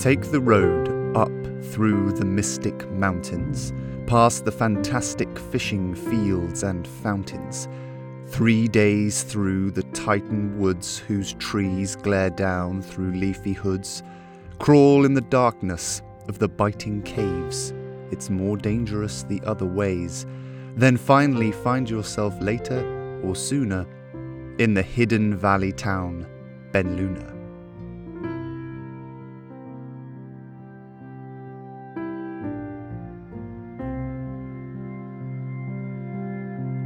Take the road up through the mystic mountains, past the fantastic fishing fields and fountains. Three days through the Titan woods whose trees glare down through leafy hoods. Crawl in the darkness of the biting caves. It's more dangerous the other ways. Then finally find yourself later or sooner in the hidden valley town, Ben Luna.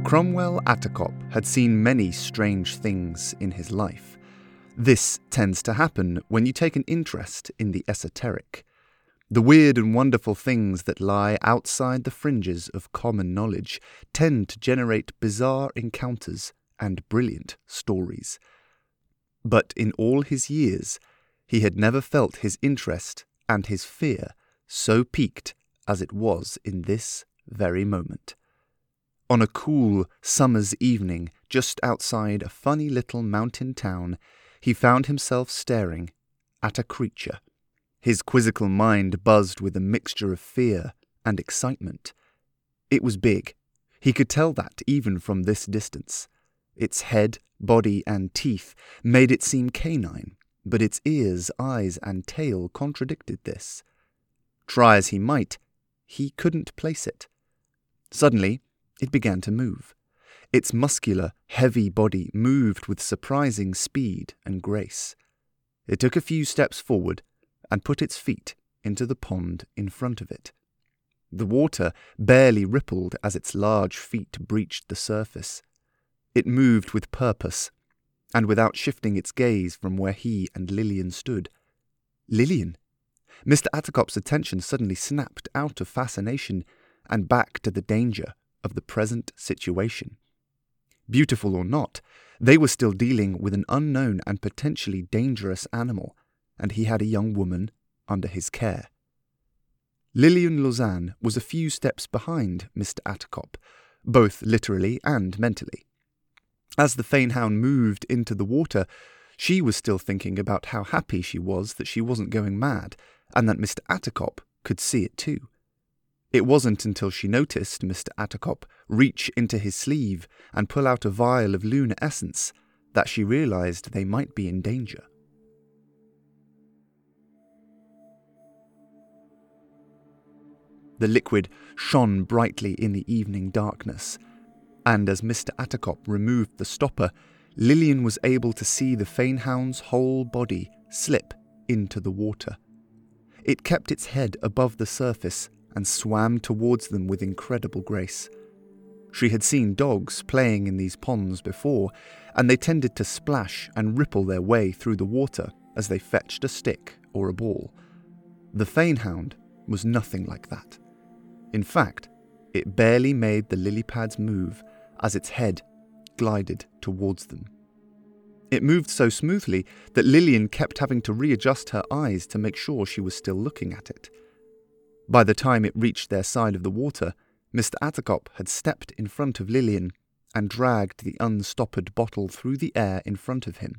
Cromwell Attercop had seen many strange things in his life. This tends to happen when you take an interest in the esoteric, the weird and wonderful things that lie outside the fringes of common knowledge tend to generate bizarre encounters and brilliant stories. But in all his years, he had never felt his interest and his fear so piqued as it was in this very moment. On a cool summer's evening, just outside a funny little mountain town, he found himself staring at a creature. His quizzical mind buzzed with a mixture of fear and excitement. It was big. He could tell that even from this distance. Its head, body, and teeth made it seem canine, but its ears, eyes, and tail contradicted this. Try as he might, he couldn't place it. Suddenly, it began to move. Its muscular, heavy body moved with surprising speed and grace. It took a few steps forward and put its feet into the pond in front of it. The water barely rippled as its large feet breached the surface. It moved with purpose, and without shifting its gaze from where he and Lillian stood. Lillian! Mr. Attercop's attention suddenly snapped out of fascination and back to the danger of the present situation. Beautiful or not, they were still dealing with an unknown and potentially dangerous animal, and he had a young woman under his care. Lillian Lausanne was a few steps behind Mr. Attercop, both literally and mentally. As the Fanehound moved into the water, she was still thinking about how happy she was that she wasn't going mad, and that Mr. Attercop could see it too. It wasn't until she noticed Mr. Attercop reach into his sleeve and pull out a vial of lunar essence that she realized they might be in danger. The liquid shone brightly in the evening darkness, and as Mr. Attercop removed the stopper, Lillian was able to see the Fanehound's whole body slip into the water. It kept its head above the surface and swam towards them with incredible grace. She had seen dogs playing in these ponds before, and they tended to splash and ripple their way through the water as they fetched a stick or a ball. The Fanehound was nothing like that. In fact, it barely made the lily pads move as its head glided towards them. It moved so smoothly that Lillian kept having to readjust her eyes to make sure she was still looking at it. By the time it reached their side of the water, Mr. Attercop had stepped in front of Lillian and dragged the unstoppered bottle through the air in front of him.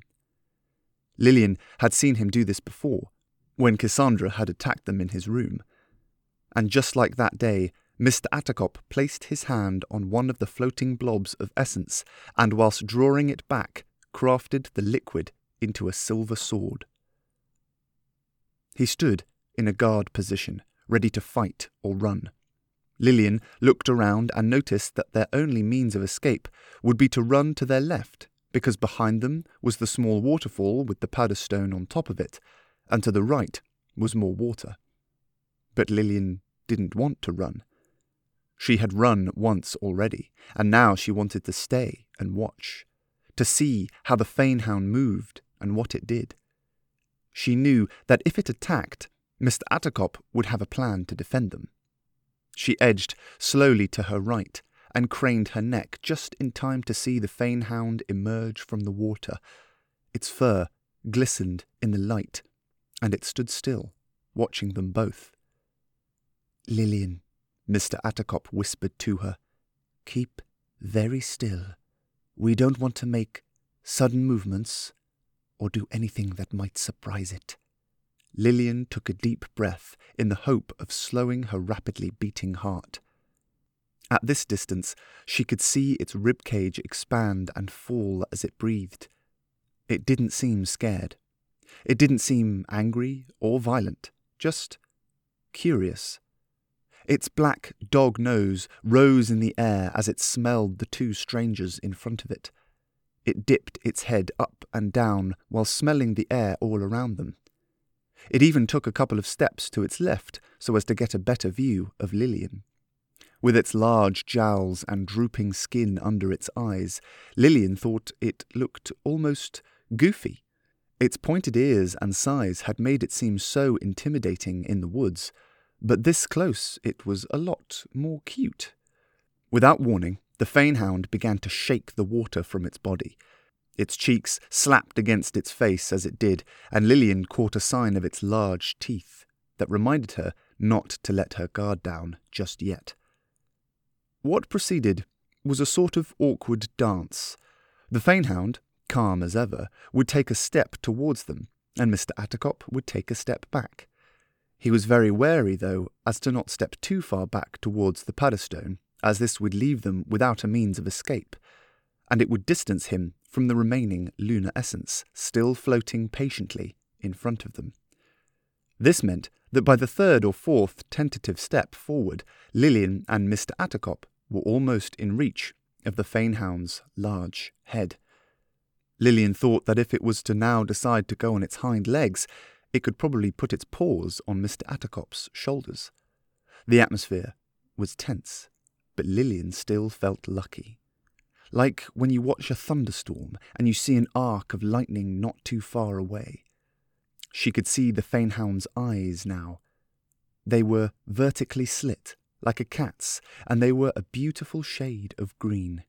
Lillian had seen him do this before, when Cassandra had attacked them in his room. And just like that day, Mr. Attercop placed his hand on one of the floating blobs of essence and, whilst drawing it back, crafted the liquid into a silver sword. He stood in a guard position, ready to fight or run. Lillian looked around and noticed that their only means of escape would be to run to their left, because behind them was the small waterfall with the Paddestone on top of it, and to the right was more water. But Lillian didn't want to run. She had run once already, and now she wanted to stay and watch, to see how the Fanehound moved and what it did. She knew that if it attacked, Mr. Attercop would have a plan to defend them. She edged slowly to her right and craned her neck just in time to see the Fanehound emerge from the water. Its fur glistened in the light, and it stood still, watching them both. Lillian, Mr. Attercop whispered to her, keep very still. We don't want to make sudden movements or do anything that might surprise it. Lillian took a deep breath in the hope of slowing her rapidly beating heart. At this distance, she could see its rib cage expand and fall as it breathed. It didn't seem scared. It didn't seem angry or violent, just curious. Its black dog nose rose in the air as it smelled the two strangers in front of it. It dipped its head up and down while smelling the air all around them. It even took a couple of steps to its left so as to get a better view of Lillian. With its large jowls and drooping skin under its eyes, Lillian thought it looked almost goofy. Its pointed ears and size had made it seem so intimidating in the woods, but this close it was a lot more cute. Without warning, the fanehound began to shake the water from its body. Its cheeks slapped against its face as it did, and Lillian caught a sign of its large teeth that reminded her not to let her guard down just yet. What proceeded was a sort of awkward dance. The fanehound, calm as ever, would take a step towards them, and Mr. Attercop would take a step back. He was very wary, though, as to not step too far back towards the Paddestone, as this would leave them without a means of escape, and it would distance him from the remaining lunar essence, still floating patiently in front of them. This meant that by the third or fourth tentative step forward, Lillian and Mr. Attercop were almost in reach of the Fanehound's large head. Lillian thought that if it was to now decide to go on its hind legs, it could probably put its paws on Mr. Attercop's shoulders. The atmosphere was tense, but Lillian still felt lucky. Like when you watch a thunderstorm and you see an arc of lightning not too far away. She could see the Fanehound's eyes now. They were vertically slit, like a cat's, and they were a beautiful shade of green.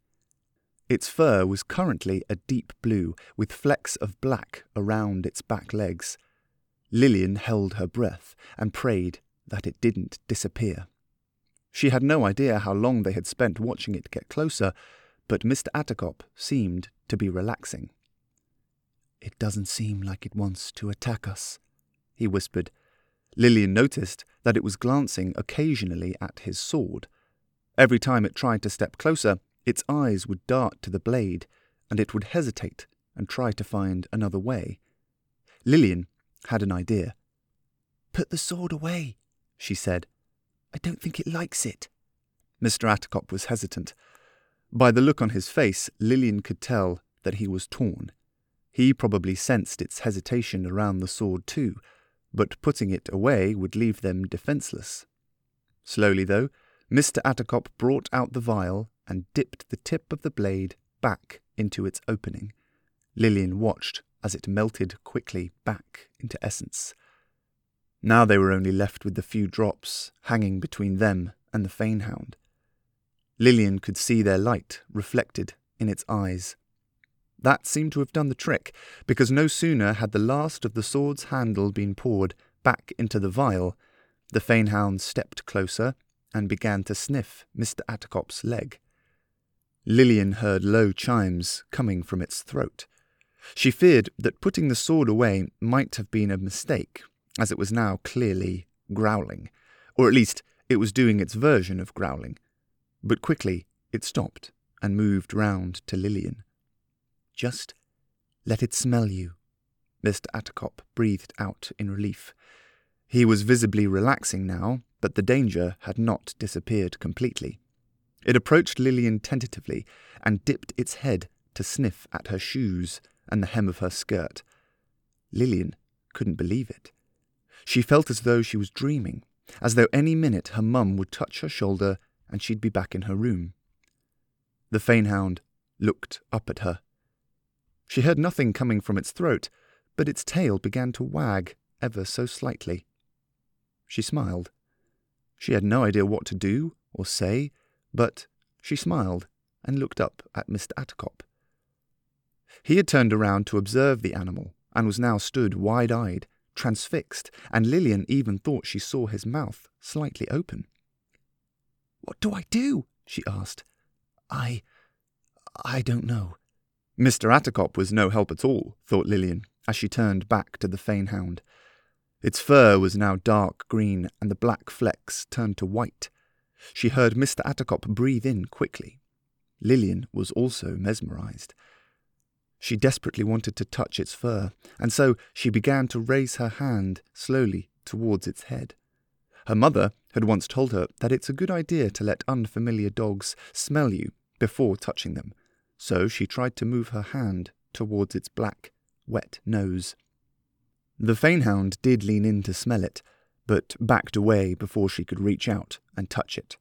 Its fur was currently a deep blue, with flecks of black around its back legs. Lillian held her breath and prayed that it didn't disappear. She had no idea how long they had spent watching it get closer, but Mr. Attercop seemed to be relaxing. It doesn't seem like it wants to attack us, he whispered. Lillian noticed that it was glancing occasionally at his sword. Every time it tried to step closer, its eyes would dart to the blade, and it would hesitate and try to find another way. Lillian had an idea. Put the sword away, she said. I don't think it likes it. Mr. Attercop was hesitant. By the look on his face, Lillian could tell that he was torn. He probably sensed its hesitation around the sword too, but putting it away would leave them defenceless. Slowly, though, Mr. Attercop brought out the vial and dipped the tip of the blade back into its opening. Lillian watched as it melted quickly back into essence. Now they were only left with the few drops hanging between them and the Fanehound. Lillian could see their light reflected in its eyes. That seemed to have done the trick, because no sooner had the last of the sword's handle been poured back into the vial, the Fanehound stepped closer and began to sniff Mr. Attercop's leg. Lillian heard low chimes coming from its throat. She feared that putting the sword away might have been a mistake, as it was now clearly growling, or at least it was doing its version of growling. But quickly it stopped and moved round to Lillian. Just let it smell you, Mr. Attercop breathed out in relief. He was visibly relaxing now, but the danger had not disappeared completely. It approached Lillian tentatively and dipped its head to sniff at her shoes and the hem of her skirt. Lillian couldn't believe it. She felt as though she was dreaming, as though any minute her mum would touch her shoulder and she'd be back in her room. The Fanehound looked up at her. She heard nothing coming from its throat, but its tail began to wag ever so slightly. She smiled. She had no idea what to do or say, but she smiled and looked up at Mr. Attercop. He had turned around to observe the animal and was now stood wide eyed, transfixed, and Lillian even thought she saw his mouth slightly open. What do I do? she asked. I. I don't know. Mr. Attercop was no help at all, thought Lillian, as she turned back to the Fanehound. Its fur was now dark green, and the black flecks turned to white. She heard Mr. Attercop breathe in quickly. Lillian was also mesmerized. She desperately wanted to touch its fur, and so she began to raise her hand slowly towards its head. Her mother had once told her that it's a good idea to let unfamiliar dogs smell you before touching them, so she tried to move her hand towards its black, wet nose. The fanehound did lean in to smell it, but backed away before she could reach out and touch it.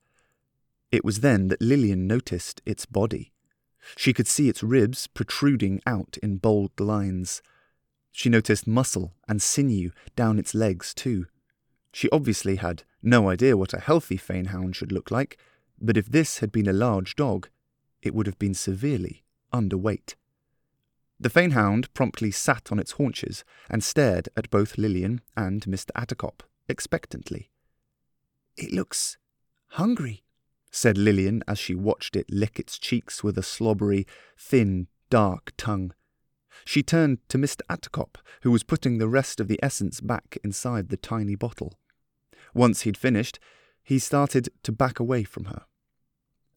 It was then that Lillian noticed its body. She could see its ribs protruding out in bold lines. She noticed muscle and sinew down its legs, too. She obviously had no idea what a healthy fanehound should look like, but if this had been a large dog, it would have been severely underweight. The fanehound promptly sat on its haunches and stared at both Lillian and Mr. Attercop expectantly. It looks hungry, said Lillian as she watched it lick its cheeks with a slobbery, thin, dark tongue. She turned to Mr. Attercop, who was putting the rest of the essence back inside the tiny bottle. Once he'd finished, he started to back away from her.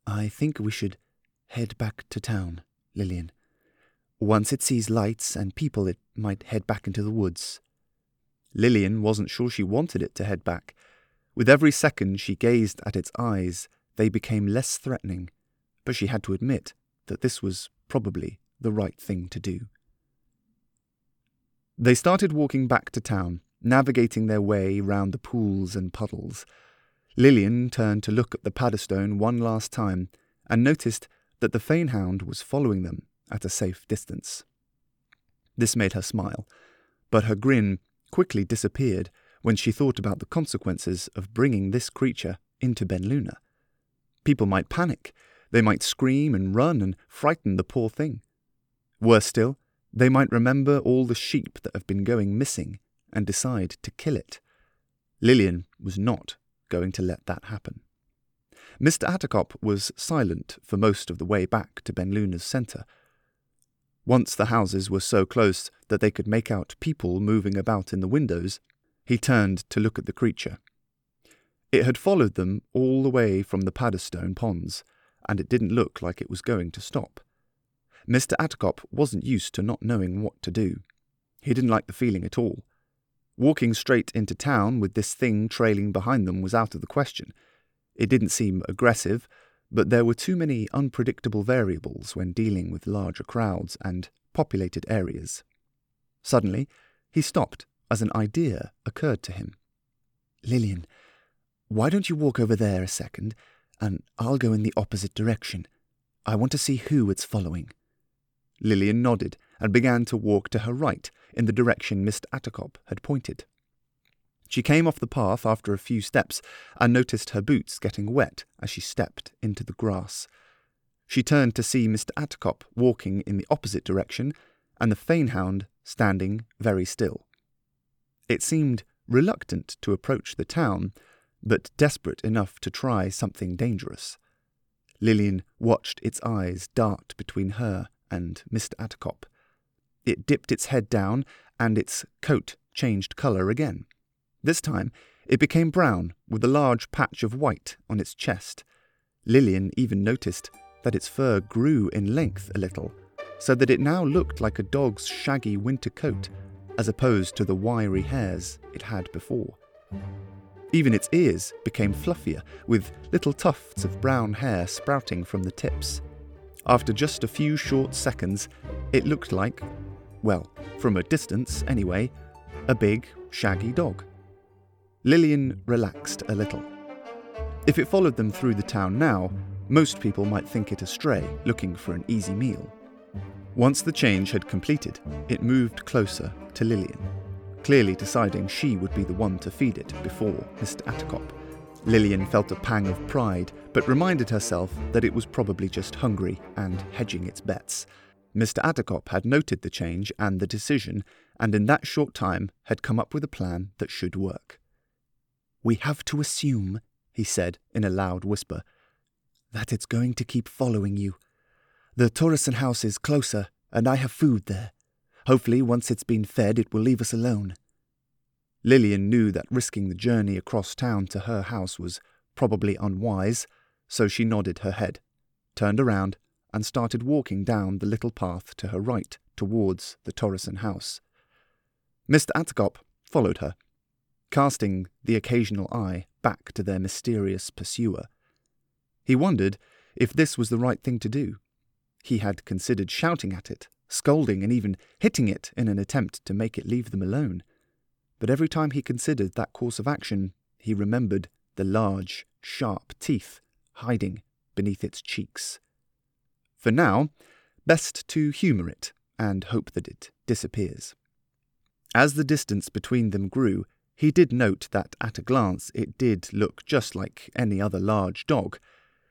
I think we should head back to town, Lillian. Once it sees lights and people, it might head back into the woods. Lillian wasn't sure she wanted it to head back. With every second she gazed at its eyes, they became less threatening, but she had to admit that this was probably the right thing to do. They started walking back to town, navigating their way round the pools and puddles. Lillian turned to look at the Paddestone one last time and noticed that the fanehound was following them at a safe distance. This made her smile, but her grin quickly disappeared when she thought about the consequences of bringing this creature into Benluna. People might panic. They might scream and run and frighten the poor thing. Worse still, they might remember all the sheep that have been going missing and decide to kill it. Lillian was not going to let that happen. Mr. Attercop was silent for most of the way back to Benluna's centre. Once the houses were so close that they could make out people moving about in the windows, he turned to look at the creature. It had followed them all the way from the Paddestone ponds, and it didn't look like it was going to stop. Mr. Attercop wasn't used to not knowing what to do. He didn't like the feeling at all. Walking straight into town with this thing trailing behind them was out of the question. It didn't seem aggressive, but there were too many unpredictable variables when dealing with larger crowds and populated areas. Suddenly, he stopped as an idea occurred to him. Lillian, why don't you walk over there a second, and I'll go in the opposite direction. I want to see who it's following. Lillian nodded and began to walk to her right in the direction Mr. Attercop had pointed. She came off the path after a few steps and noticed her boots getting wet as she stepped into the grass. She turned to see Mr. Attercop walking in the opposite direction and the fanehound standing very still. It seemed reluctant to approach the town, but desperate enough to try something dangerous. Lillian watched its eyes dart between her and Mr. Attercop. It dipped its head down, and its coat changed colour again. This time, it became brown, with a large patch of white on its chest. Lillian even noticed that its fur grew in length a little, so that it now looked like a dog's shaggy winter coat, as opposed to the wiry hairs it had before. Even its ears became fluffier, with little tufts of brown hair sprouting from the tips. After just a few short seconds, it looked like, well, from a distance anyway, a big, shaggy dog. Lillian relaxed a little. If it followed them through the town now, most people might think it a stray looking for an easy meal. Once the change had completed, it moved closer to Lillian clearly deciding she would be the one to feed it before Mr. Attercop. Lillian felt a pang of pride, but reminded herself that it was probably just hungry and hedging its bets. Mr. Attercop had noted the change and the decision, and in that short time had come up with a plan that should work. We have to assume, he said in a loud whisper, that it's going to keep following you. The Torreson house is closer, and I have food there. Hopefully, once it's been fed, it will leave us alone. Lillian knew that risking the journey across town to her house was probably unwise, so she nodded her head, turned around, and started walking down the little path to her right towards the Torrison house. Mr. Attercop followed her, casting the occasional eye back to their mysterious pursuer. He wondered if this was the right thing to do. He had considered shouting at it, scolding, and even hitting it in an attempt to make it leave them alone. But every time he considered that course of action, he remembered the large, sharp teeth hiding beneath its cheeks. For now, best to humour it and hope that it disappears. As the distance between them grew, he did note that at a glance it did look just like any other large dog.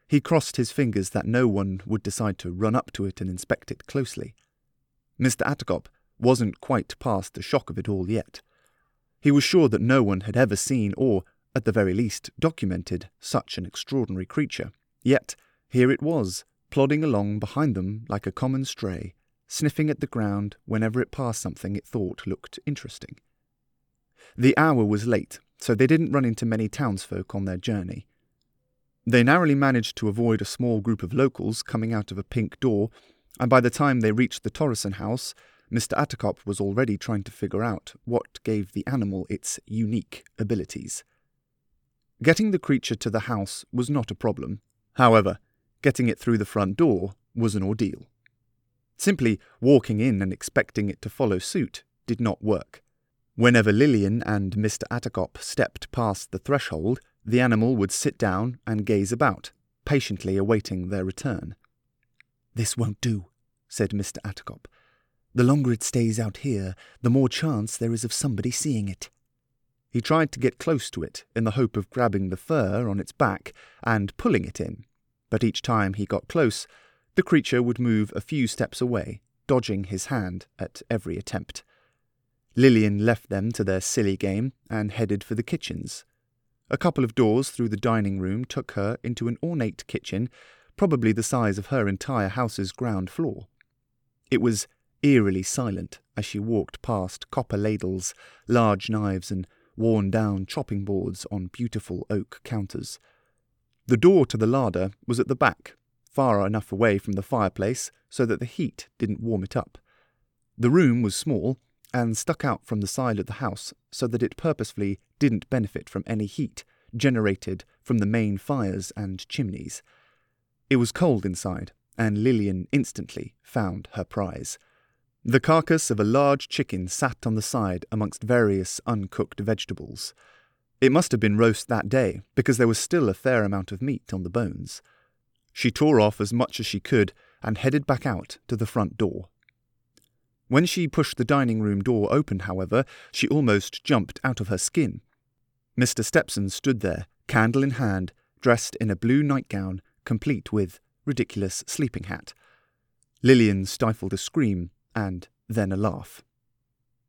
He crossed his fingers that no one would decide to run up to it and inspect it closely. Mr. Attercop wasn't quite past the shock of it all yet. He was sure that no one had ever seen or, at the very least, documented such an extraordinary creature. Yet, here it was, plodding along behind them like a common stray, sniffing at the ground whenever it passed something it thought looked interesting. The hour was late, so they didn't run into many townsfolk on their journey. They narrowly managed to avoid a small group of locals coming out of a pink door, and by the time they reached the Torrison house, Mr. Attercop was already trying to figure out what gave the animal its unique abilities. Getting the creature to the house was not a problem. However, getting it through the front door was an ordeal. Simply walking in and expecting it to follow suit did not work. Whenever Lillian and Mr. Attercop stepped past the threshold, the animal would sit down and gaze about, patiently awaiting their return. This won't do, said Mr. Attercop. The longer it stays out here, the more chance there is of somebody seeing it. He tried to get close to it in the hope of grabbing the fur on its back and pulling it in, but each time he got close, the creature would move a few steps away, dodging his hand at every attempt. Lillian left them to their silly game and headed for the kitchens. A couple of doors through the dining room took her into an ornate kitchen, probably the size of her entire house's ground floor. It was eerily silent as she walked past copper ladles, large knives, and worn down chopping boards on beautiful oak counters. The door to the larder was at the back, far enough away from the fireplace so that the heat didn't warm it up. The room was small and stuck out from the side of the house so that it purposefully didn't benefit from any heat generated from the main fires and chimneys. It was cold inside, and Lillian instantly found her prize. The carcass of a large chicken sat on the side amongst various uncooked vegetables. It must have been roast that day, because there was still a fair amount of meat on the bones. She tore off as much as she could and headed back out to the front door. When she pushed the dining room door open, however, she almost jumped out of her skin. Mr. Stepson stood there, candle in hand, dressed in a blue nightgown, complete with ridiculous sleeping hat. Lillian stifled a scream and then a laugh.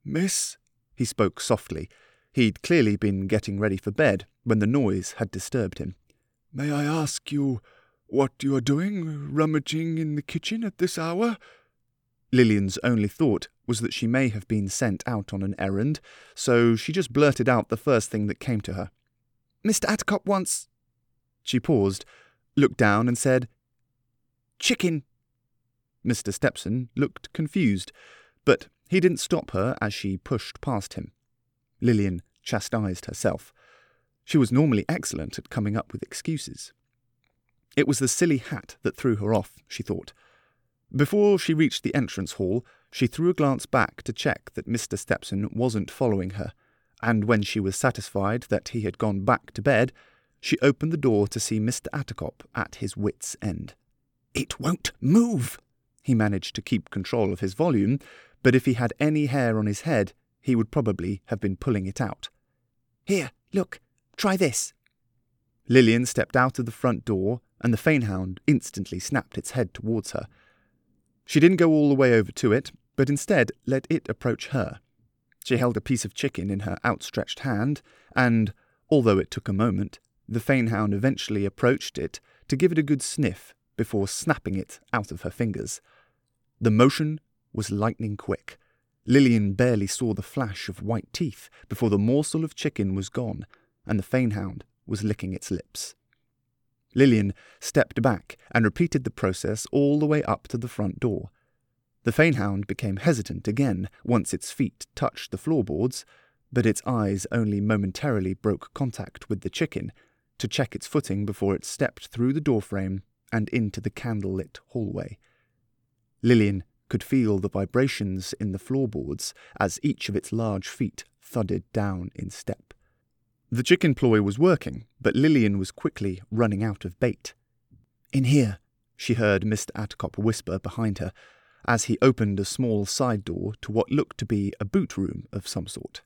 Miss, he spoke softly. He'd clearly been getting ready for bed when the noise had disturbed him. May I ask you what you are doing, rummaging in the kitchen at this hour? Lillian's only thought was that she may have been sent out on an errand, so she just blurted out the first thing that came to her. Mr. Attercop wants. She paused, looked down, and said, Chicken. Mr. Stepson looked confused, but he didn't stop her as she pushed past him. Lillian chastised herself. She was normally excellent at coming up with excuses. It was the silly hat that threw her off, she thought. Before she reached the entrance hall, she threw a glance back to check that Mr. Stepson wasn't following her, and when she was satisfied that he had gone back to bed, she opened the door to see Mr. Attercop at his wits' end. It won't move! He managed to keep control of his volume, but if he had any hair on his head, he would probably have been pulling it out. Here, look, try this. Lillian stepped out of the front door, and the fanehound instantly snapped its head towards her. She didn't go all the way over to it, but instead let it approach her. She held a piece of chicken in her outstretched hand, and, although it took a moment, the fanehound eventually approached it to give it a good sniff before snapping it out of her fingers. The motion was lightning quick. Lillian barely saw the flash of white teeth before the morsel of chicken was gone and the fanehound was licking its lips. Lillian stepped back and repeated the process all the way up to the front door. The fanehound became hesitant again once its feet touched the floorboards, but its eyes only momentarily broke contact with the chicken to check its footing before it stepped through the doorframe and into the candle-lit hallway. Lillian could feel the vibrations in the floorboards as each of its large feet thudded down in step. The chicken ploy was working, but Lillian was quickly running out of bait. In here, she heard Mr. Attercop whisper behind her as he opened a small side door to what looked to be a boot room of some sort.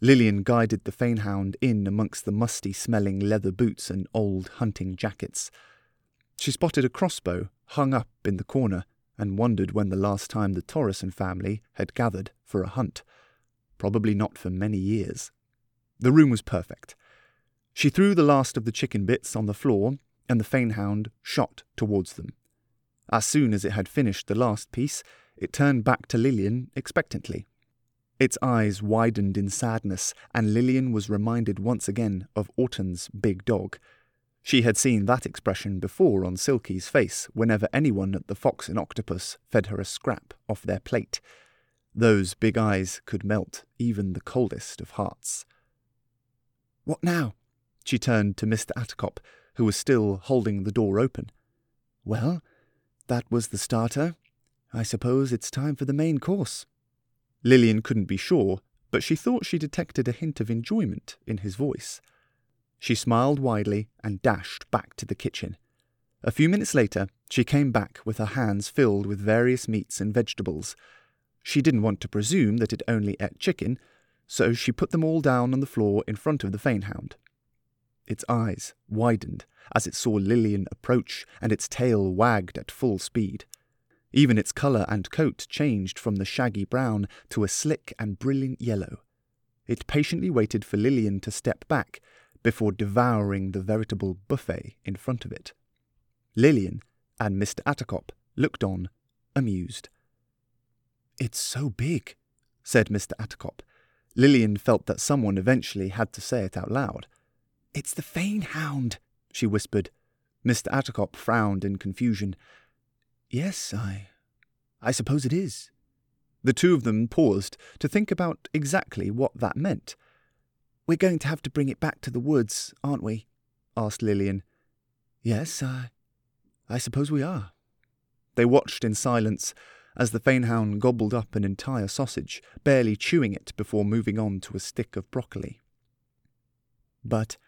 Lillian guided the fanehound in amongst the musty smelling leather boots and old hunting jackets. She spotted a crossbow hung up in the corner and wondered when the last time the Torreson family had gathered for a hunt. Probably not for many years. The room was perfect. She threw the last of the chicken bits on the floor, and the fanehound shot towards them. As soon as it had finished the last piece, it turned back to Lillian expectantly. Its eyes widened in sadness, and Lillian was reminded once again of Autumn's big dog. She had seen that expression before on Silky's face whenever anyone at the Fox and Octopus fed her a scrap off their plate. Those big eyes could melt even the coldest of hearts. What now? She turned to Mr. Attercop, who was still holding the door open. Well, that was the starter. I suppose it's time for the main course. Lillian couldn't be sure, but she thought she detected a hint of enjoyment in his voice. She smiled widely and dashed back to the kitchen. A few minutes later, she came back with her hands filled with various meats and vegetables. She didn't want to presume that it only ate chicken, so she put them all down on the floor in front of the fanehound. Its eyes widened as it saw Lillian approach, and its tail wagged at full speed. Even its colour and coat changed from the shaggy brown to a slick and brilliant yellow. It patiently waited for Lillian to step back before devouring the veritable buffet in front of it. Lillian and Mr. Attercop looked on, amused. It's so big, said Mr. Attercop. Lillian felt that someone eventually had to say it out loud. It's the Fane Hound, she whispered. Mr. Attercop frowned in confusion. Yes, I. I suppose it is. The two of them paused to think about exactly what that meant. We're going to have to bring it back to the woods, aren't we? asked Lillian. Yes, I. I suppose we are. They watched in silence as the fanehound gobbled up an entire sausage, barely chewing it before moving on to a stick of broccoli. But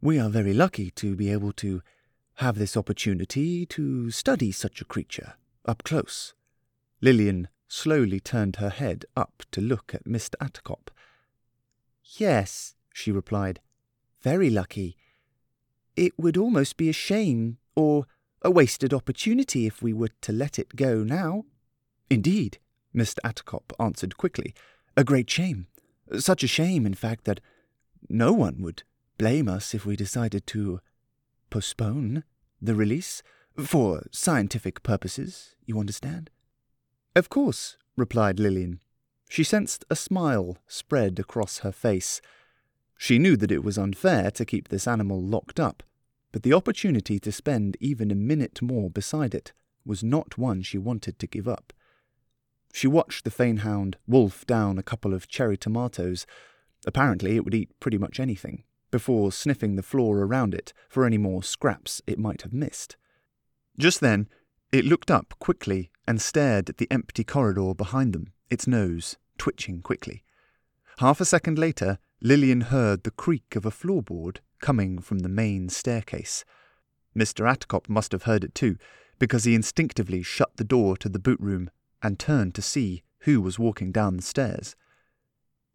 we are very lucky to be able to have this opportunity to study such a creature up close. Lillian slowly turned her head up to look at Mr. Attercop. Yes, she replied, very lucky. It would almost be a shame or a wasted opportunity if we were to let it go now. Indeed, Mr. Attercop answered quickly. A great shame. Such a shame, in fact, that no one would blame us if we decided to postpone the release for scientific purposes, you understand? Of course, replied Lillian. She sensed a smile spread across her face. She knew that it was unfair to keep this animal locked up, but the opportunity to spend even a minute more beside it was not one she wanted to give up. She watched the fanehound wolf down a couple of cherry tomatoes. Apparently, it would eat pretty much anything before sniffing the floor around it for any more scraps it might have missed. Just then, it looked up quickly and stared at the empty corridor behind them, its nose twitching quickly. Half a second later, Lillian heard the creak of a floorboard coming from the main staircase. Mr. Attercop must have heard it too, because he instinctively shut the door to the boot room and turned to see who was walking down the stairs.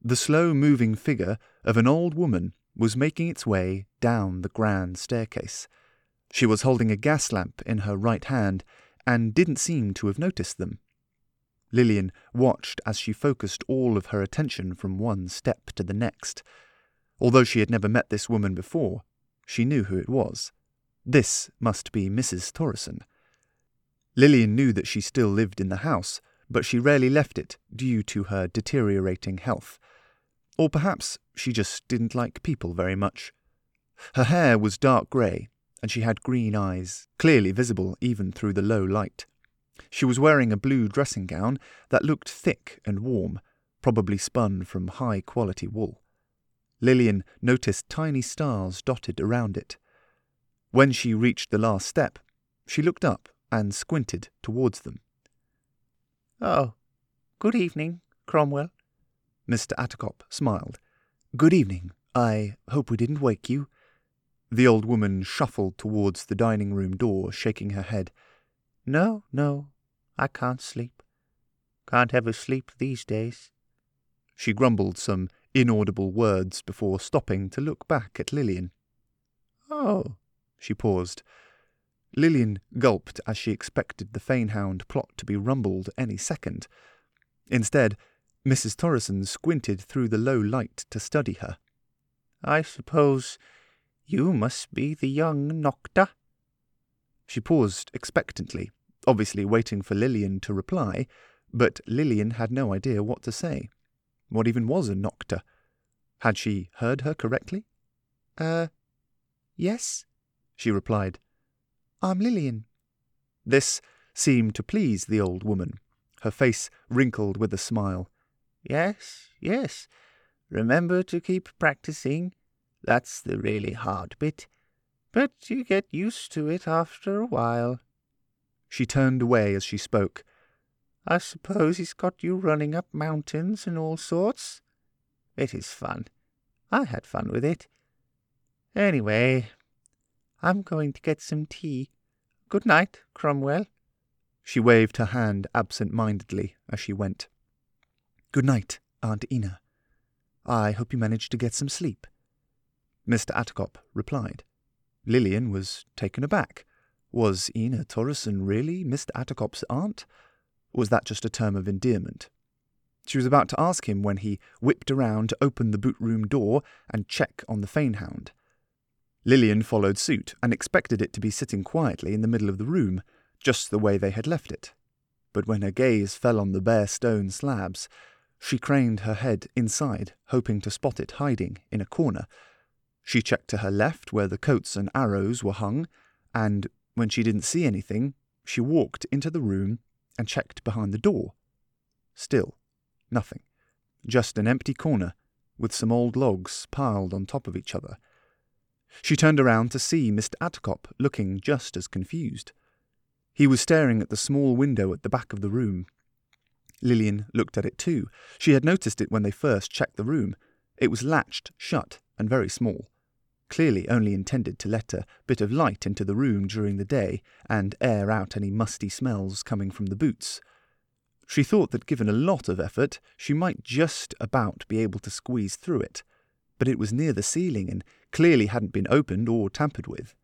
The slow moving figure of an old woman was making its way down the grand staircase. She was holding a gas lamp in her right hand and didn't seem to have noticed them. Lillian watched as she focused all of her attention from one step to the next. Although she had never met this woman before, she knew who it was. This must be Mrs. Torreson. Lillian knew that she still lived in the house, but she rarely left it due to her deteriorating health. Or perhaps she just didn't like people very much. Her hair was dark grey, and she had green eyes, clearly visible even through the low light. She was wearing a blue dressing gown that looked thick and warm, probably spun from high quality wool. Lillian noticed tiny stars dotted around it. When she reached the last step, she looked up and squinted towards them. Oh, good evening, Cromwell. Mr. Attercop smiled. Good evening. I hope we didn't wake you. The old woman shuffled towards the dining room door, shaking her head. No, no, I can't sleep. Can't ever sleep these days. She grumbled some inaudible words before stopping to look back at Lillian. Oh. She paused. Lillian gulped as she expected the Fanehound plot to be rumbled any second. Instead, Mrs. Torrison squinted through the low light to study her. I suppose you must be the young Nocta? She paused expectantly, obviously waiting for Lillian to reply, but Lillian had no idea what to say. What even was a Nocta? Had she heard her correctly? Uh, yes, she replied. I'm Lillian. This seemed to please the old woman, her face wrinkled with a smile. Yes, yes. Remember to keep practicing. That's the really hard bit. But you get used to it after a while. She turned away as she spoke. I suppose he's got you running up mountains and all sorts. It is fun. I had fun with it. Anyway, I'm going to get some tea. Good night, Cromwell. She waved her hand absent mindedly as she went. Good night, Aunt Ina. I hope you managed to get some sleep. Mr. Attercop replied. Lillian was taken aback. Was Ina Torrison really Mr. Attercop's aunt? was that just a term of endearment? She was about to ask him when he whipped around to open the boot room door and check on the Fanehound. Lillian followed suit and expected it to be sitting quietly in the middle of the room, just the way they had left it. But when her gaze fell on the bare stone slabs, she craned her head inside, hoping to spot it hiding in a corner. She checked to her left where the coats and arrows were hung, and when she didn't see anything, she walked into the room and checked behind the door. Still, nothing. Just an empty corner with some old logs piled on top of each other. She turned around to see Mr. Attercop looking just as confused. He was staring at the small window at the back of the room, Lillian looked at it too. She had noticed it when they first checked the room. It was latched shut and very small, clearly only intended to let a bit of light into the room during the day and air out any musty smells coming from the boots. She thought that given a lot of effort, she might just about be able to squeeze through it, but it was near the ceiling and clearly hadn't been opened or tampered with.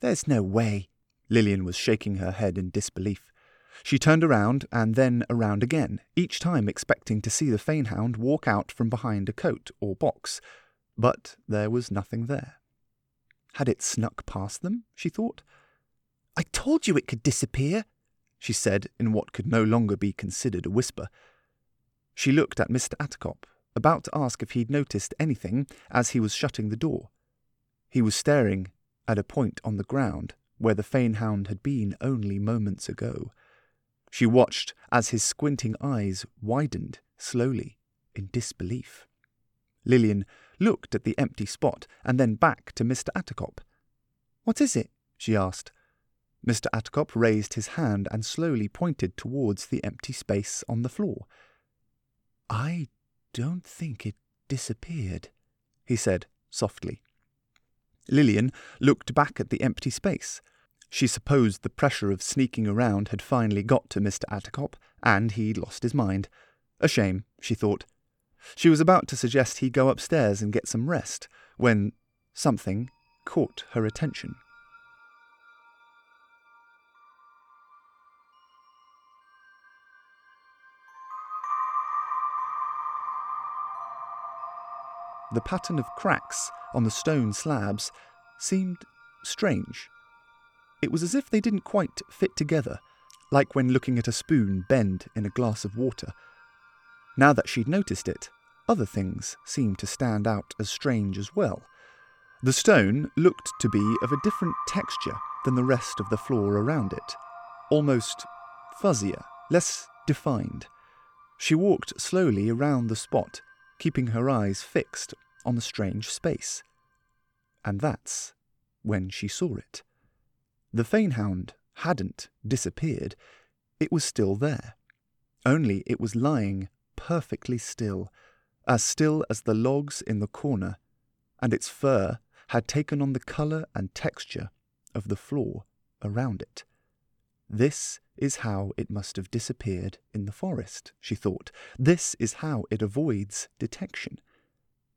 There's no way. Lillian was shaking her head in disbelief. She turned around and then around again, each time expecting to see the Fanehound walk out from behind a coat or box, but there was nothing there. Had it snuck past them? she thought. I told you it could disappear, she said in what could no longer be considered a whisper. She looked at Mr. Attercop, about to ask if he'd noticed anything as he was shutting the door. He was staring at a point on the ground where the Fanehound had been only moments ago. She watched as his squinting eyes widened slowly in disbelief. Lillian looked at the empty spot and then back to Mr. Attercop. What is it? she asked. Mr. Attercop raised his hand and slowly pointed towards the empty space on the floor. I don't think it disappeared, he said softly. Lillian looked back at the empty space. She supposed the pressure of sneaking around had finally got to Mr. Attercop, and he'd lost his mind. A shame, she thought. She was about to suggest he go upstairs and get some rest, when something caught her attention. The pattern of cracks on the stone slabs seemed strange it was as if they didn't quite fit together, like when looking at a spoon bend in a glass of water. Now that she'd noticed it, other things seemed to stand out as strange as well. The stone looked to be of a different texture than the rest of the floor around it, almost fuzzier, less defined. She walked slowly around the spot, keeping her eyes fixed on the strange space. And that's when she saw it. The Fanehound hadn't disappeared, it was still there. Only it was lying perfectly still, as still as the logs in the corner, and its fur had taken on the colour and texture of the floor around it. This is how it must have disappeared in the forest, she thought. This is how it avoids detection.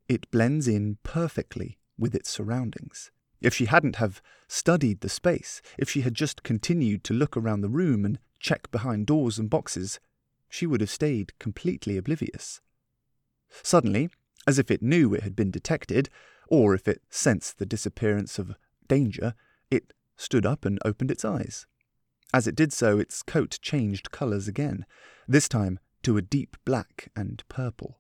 It blends in perfectly with its surroundings. If she hadn't have studied the space, if she had just continued to look around the room and check behind doors and boxes, she would have stayed completely oblivious. Suddenly, as if it knew it had been detected, or if it sensed the disappearance of danger, it stood up and opened its eyes. As it did so, its coat changed colours again, this time to a deep black and purple.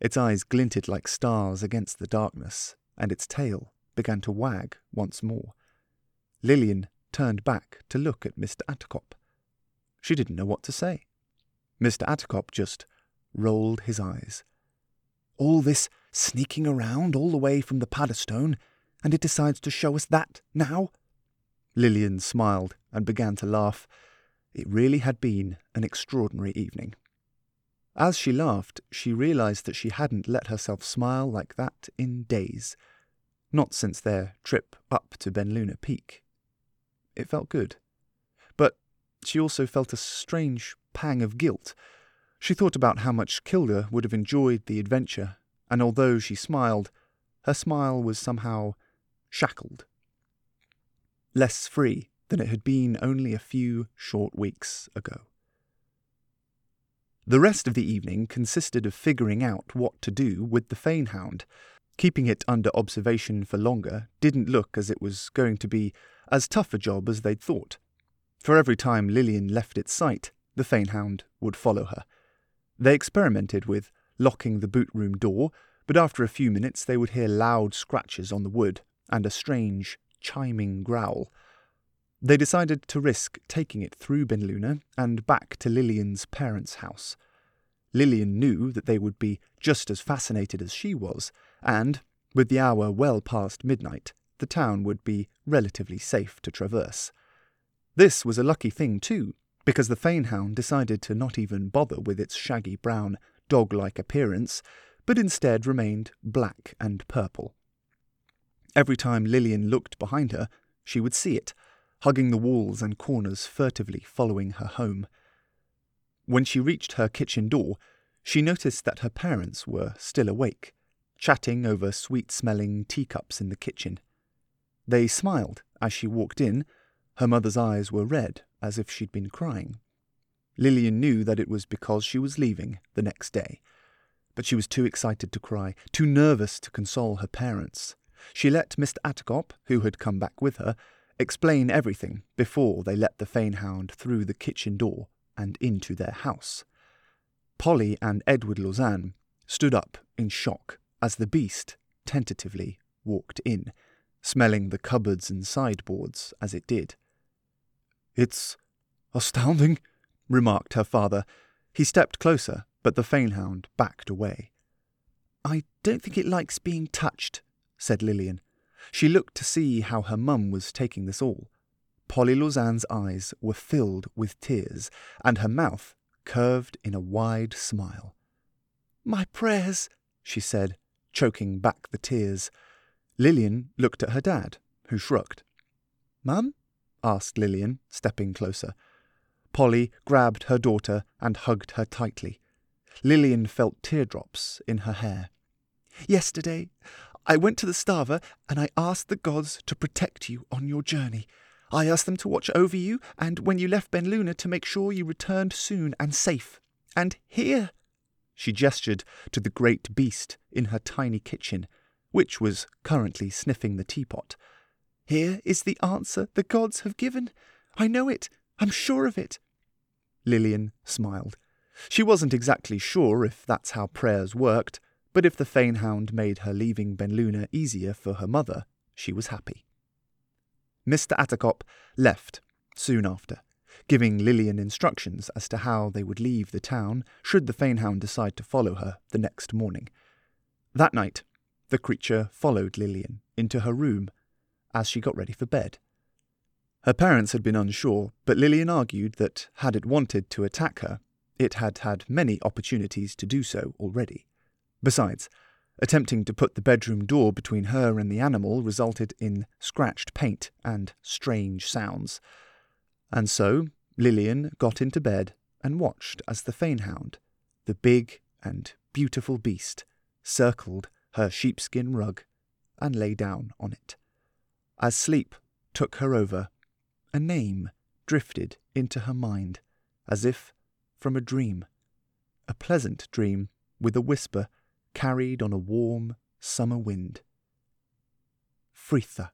Its eyes glinted like stars against the darkness, and its tail began to wag once more. Lillian turned back to look at Mr. Attercop. She didn't know what to say. Mr. Attercop just rolled his eyes. All this sneaking around all the way from the Paddestone, and it decides to show us that now? Lillian smiled and began to laugh. It really had been an extraordinary evening. As she laughed, she realized that she hadn't let herself smile like that in days not since their trip up to Benluna Peak. It felt good. But she also felt a strange pang of guilt. She thought about how much Kilda would have enjoyed the adventure, and although she smiled, her smile was somehow shackled. Less free than it had been only a few short weeks ago. The rest of the evening consisted of figuring out what to do with the Fanehound, Keeping it under observation for longer didn't look as it was going to be as tough a job as they'd thought. For every time Lillian left its sight, the Fanehound would follow her. They experimented with locking the boot room door, but after a few minutes they would hear loud scratches on the wood and a strange, chiming growl. They decided to risk taking it through Benluna and back to Lillian's parents' house. Lillian knew that they would be just as fascinated as she was, and, with the hour well past midnight, the town would be relatively safe to traverse. This was a lucky thing, too, because the Fanehound decided to not even bother with its shaggy brown, dog like appearance, but instead remained black and purple. Every time Lillian looked behind her, she would see it, hugging the walls and corners furtively following her home. When she reached her kitchen door, she noticed that her parents were still awake chatting over sweet smelling teacups in the kitchen. They smiled as she walked in. Her mother's eyes were red, as if she'd been crying. Lillian knew that it was because she was leaving the next day. But she was too excited to cry, too nervous to console her parents. She let Mr. Attercop, who had come back with her, explain everything before they let the Fanehound through the kitchen door and into their house. Polly and Edward Lausanne stood up in shock as the beast tentatively walked in, smelling the cupboards and sideboards as it did. It's astounding, remarked her father. He stepped closer, but the Fanehound backed away. I don't think it likes being touched, said Lillian. She looked to see how her mum was taking this all. Polly Lausanne's eyes were filled with tears, and her mouth curved in a wide smile. My prayers, she said, choking back the tears. Lillian looked at her dad, who shrugged. Mum? Asked Lillian, stepping closer. Polly grabbed her daughter and hugged her tightly. Lillian felt teardrops in her hair. Yesterday, I went to the Stava and I asked the gods to protect you on your journey. I asked them to watch over you and when you left Benluna to make sure you returned soon and safe. And here she gestured to the great beast in her tiny kitchen, which was currently sniffing the teapot. Here is the answer the gods have given. I know it. I'm sure of it. Lillian smiled. She wasn't exactly sure if that's how prayers worked, but if the Fanehound made her leaving Benluna easier for her mother, she was happy. Mr. Attercop left soon after, giving Lillian instructions as to how they would leave the town should the Fanehound decide to follow her the next morning. That night, the creature followed Lillian into her room as she got ready for bed. Her parents had been unsure, but Lillian argued that had it wanted to attack her, it had had many opportunities to do so already. Besides, attempting to put the bedroom door between her and the animal resulted in scratched paint and strange sounds. And so Lillian got into bed and watched as the Fanehound, the big and beautiful beast, circled her sheepskin rug and lay down on it. As sleep took her over, a name drifted into her mind, as if from a dream. A pleasant dream with a whisper carried on a warm summer wind. Fritha.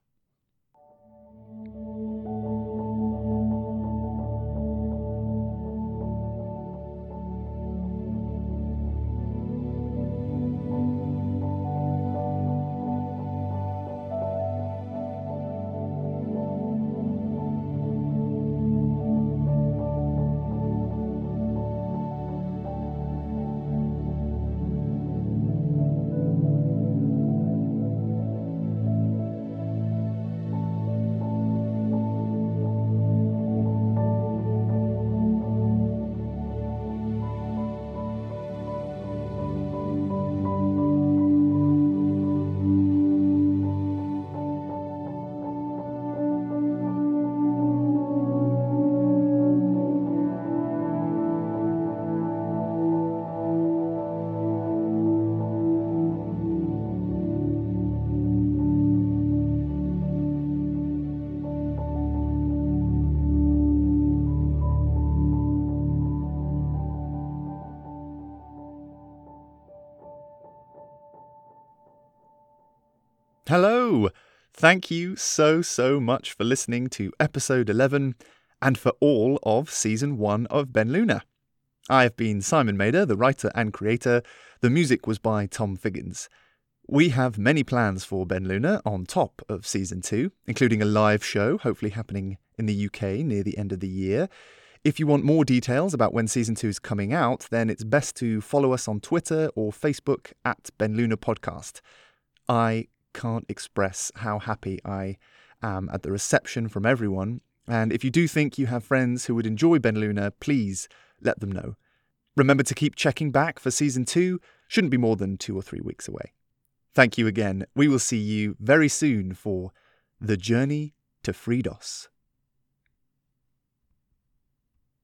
Thank you so, so much for listening to episode 11 and for all of season 1 of Benluna. I've been Simon Mader, the writer and creator. The music was by Tom Figgins. We have many plans for Benluna on top of season 2, including a live show, hopefully happening in the UK near the end of the year. If you want more details about when season 2 is coming out, then it's best to follow us on Twitter or Facebook at Benluna Podcast. I can't express how happy I am at the reception from everyone. And if you do think you have friends who would enjoy Benluna, please let them know. Remember to keep checking back for season two, shouldn't be more than two or three weeks away. Thank you again. We will see you very soon for The Journey to Fridos.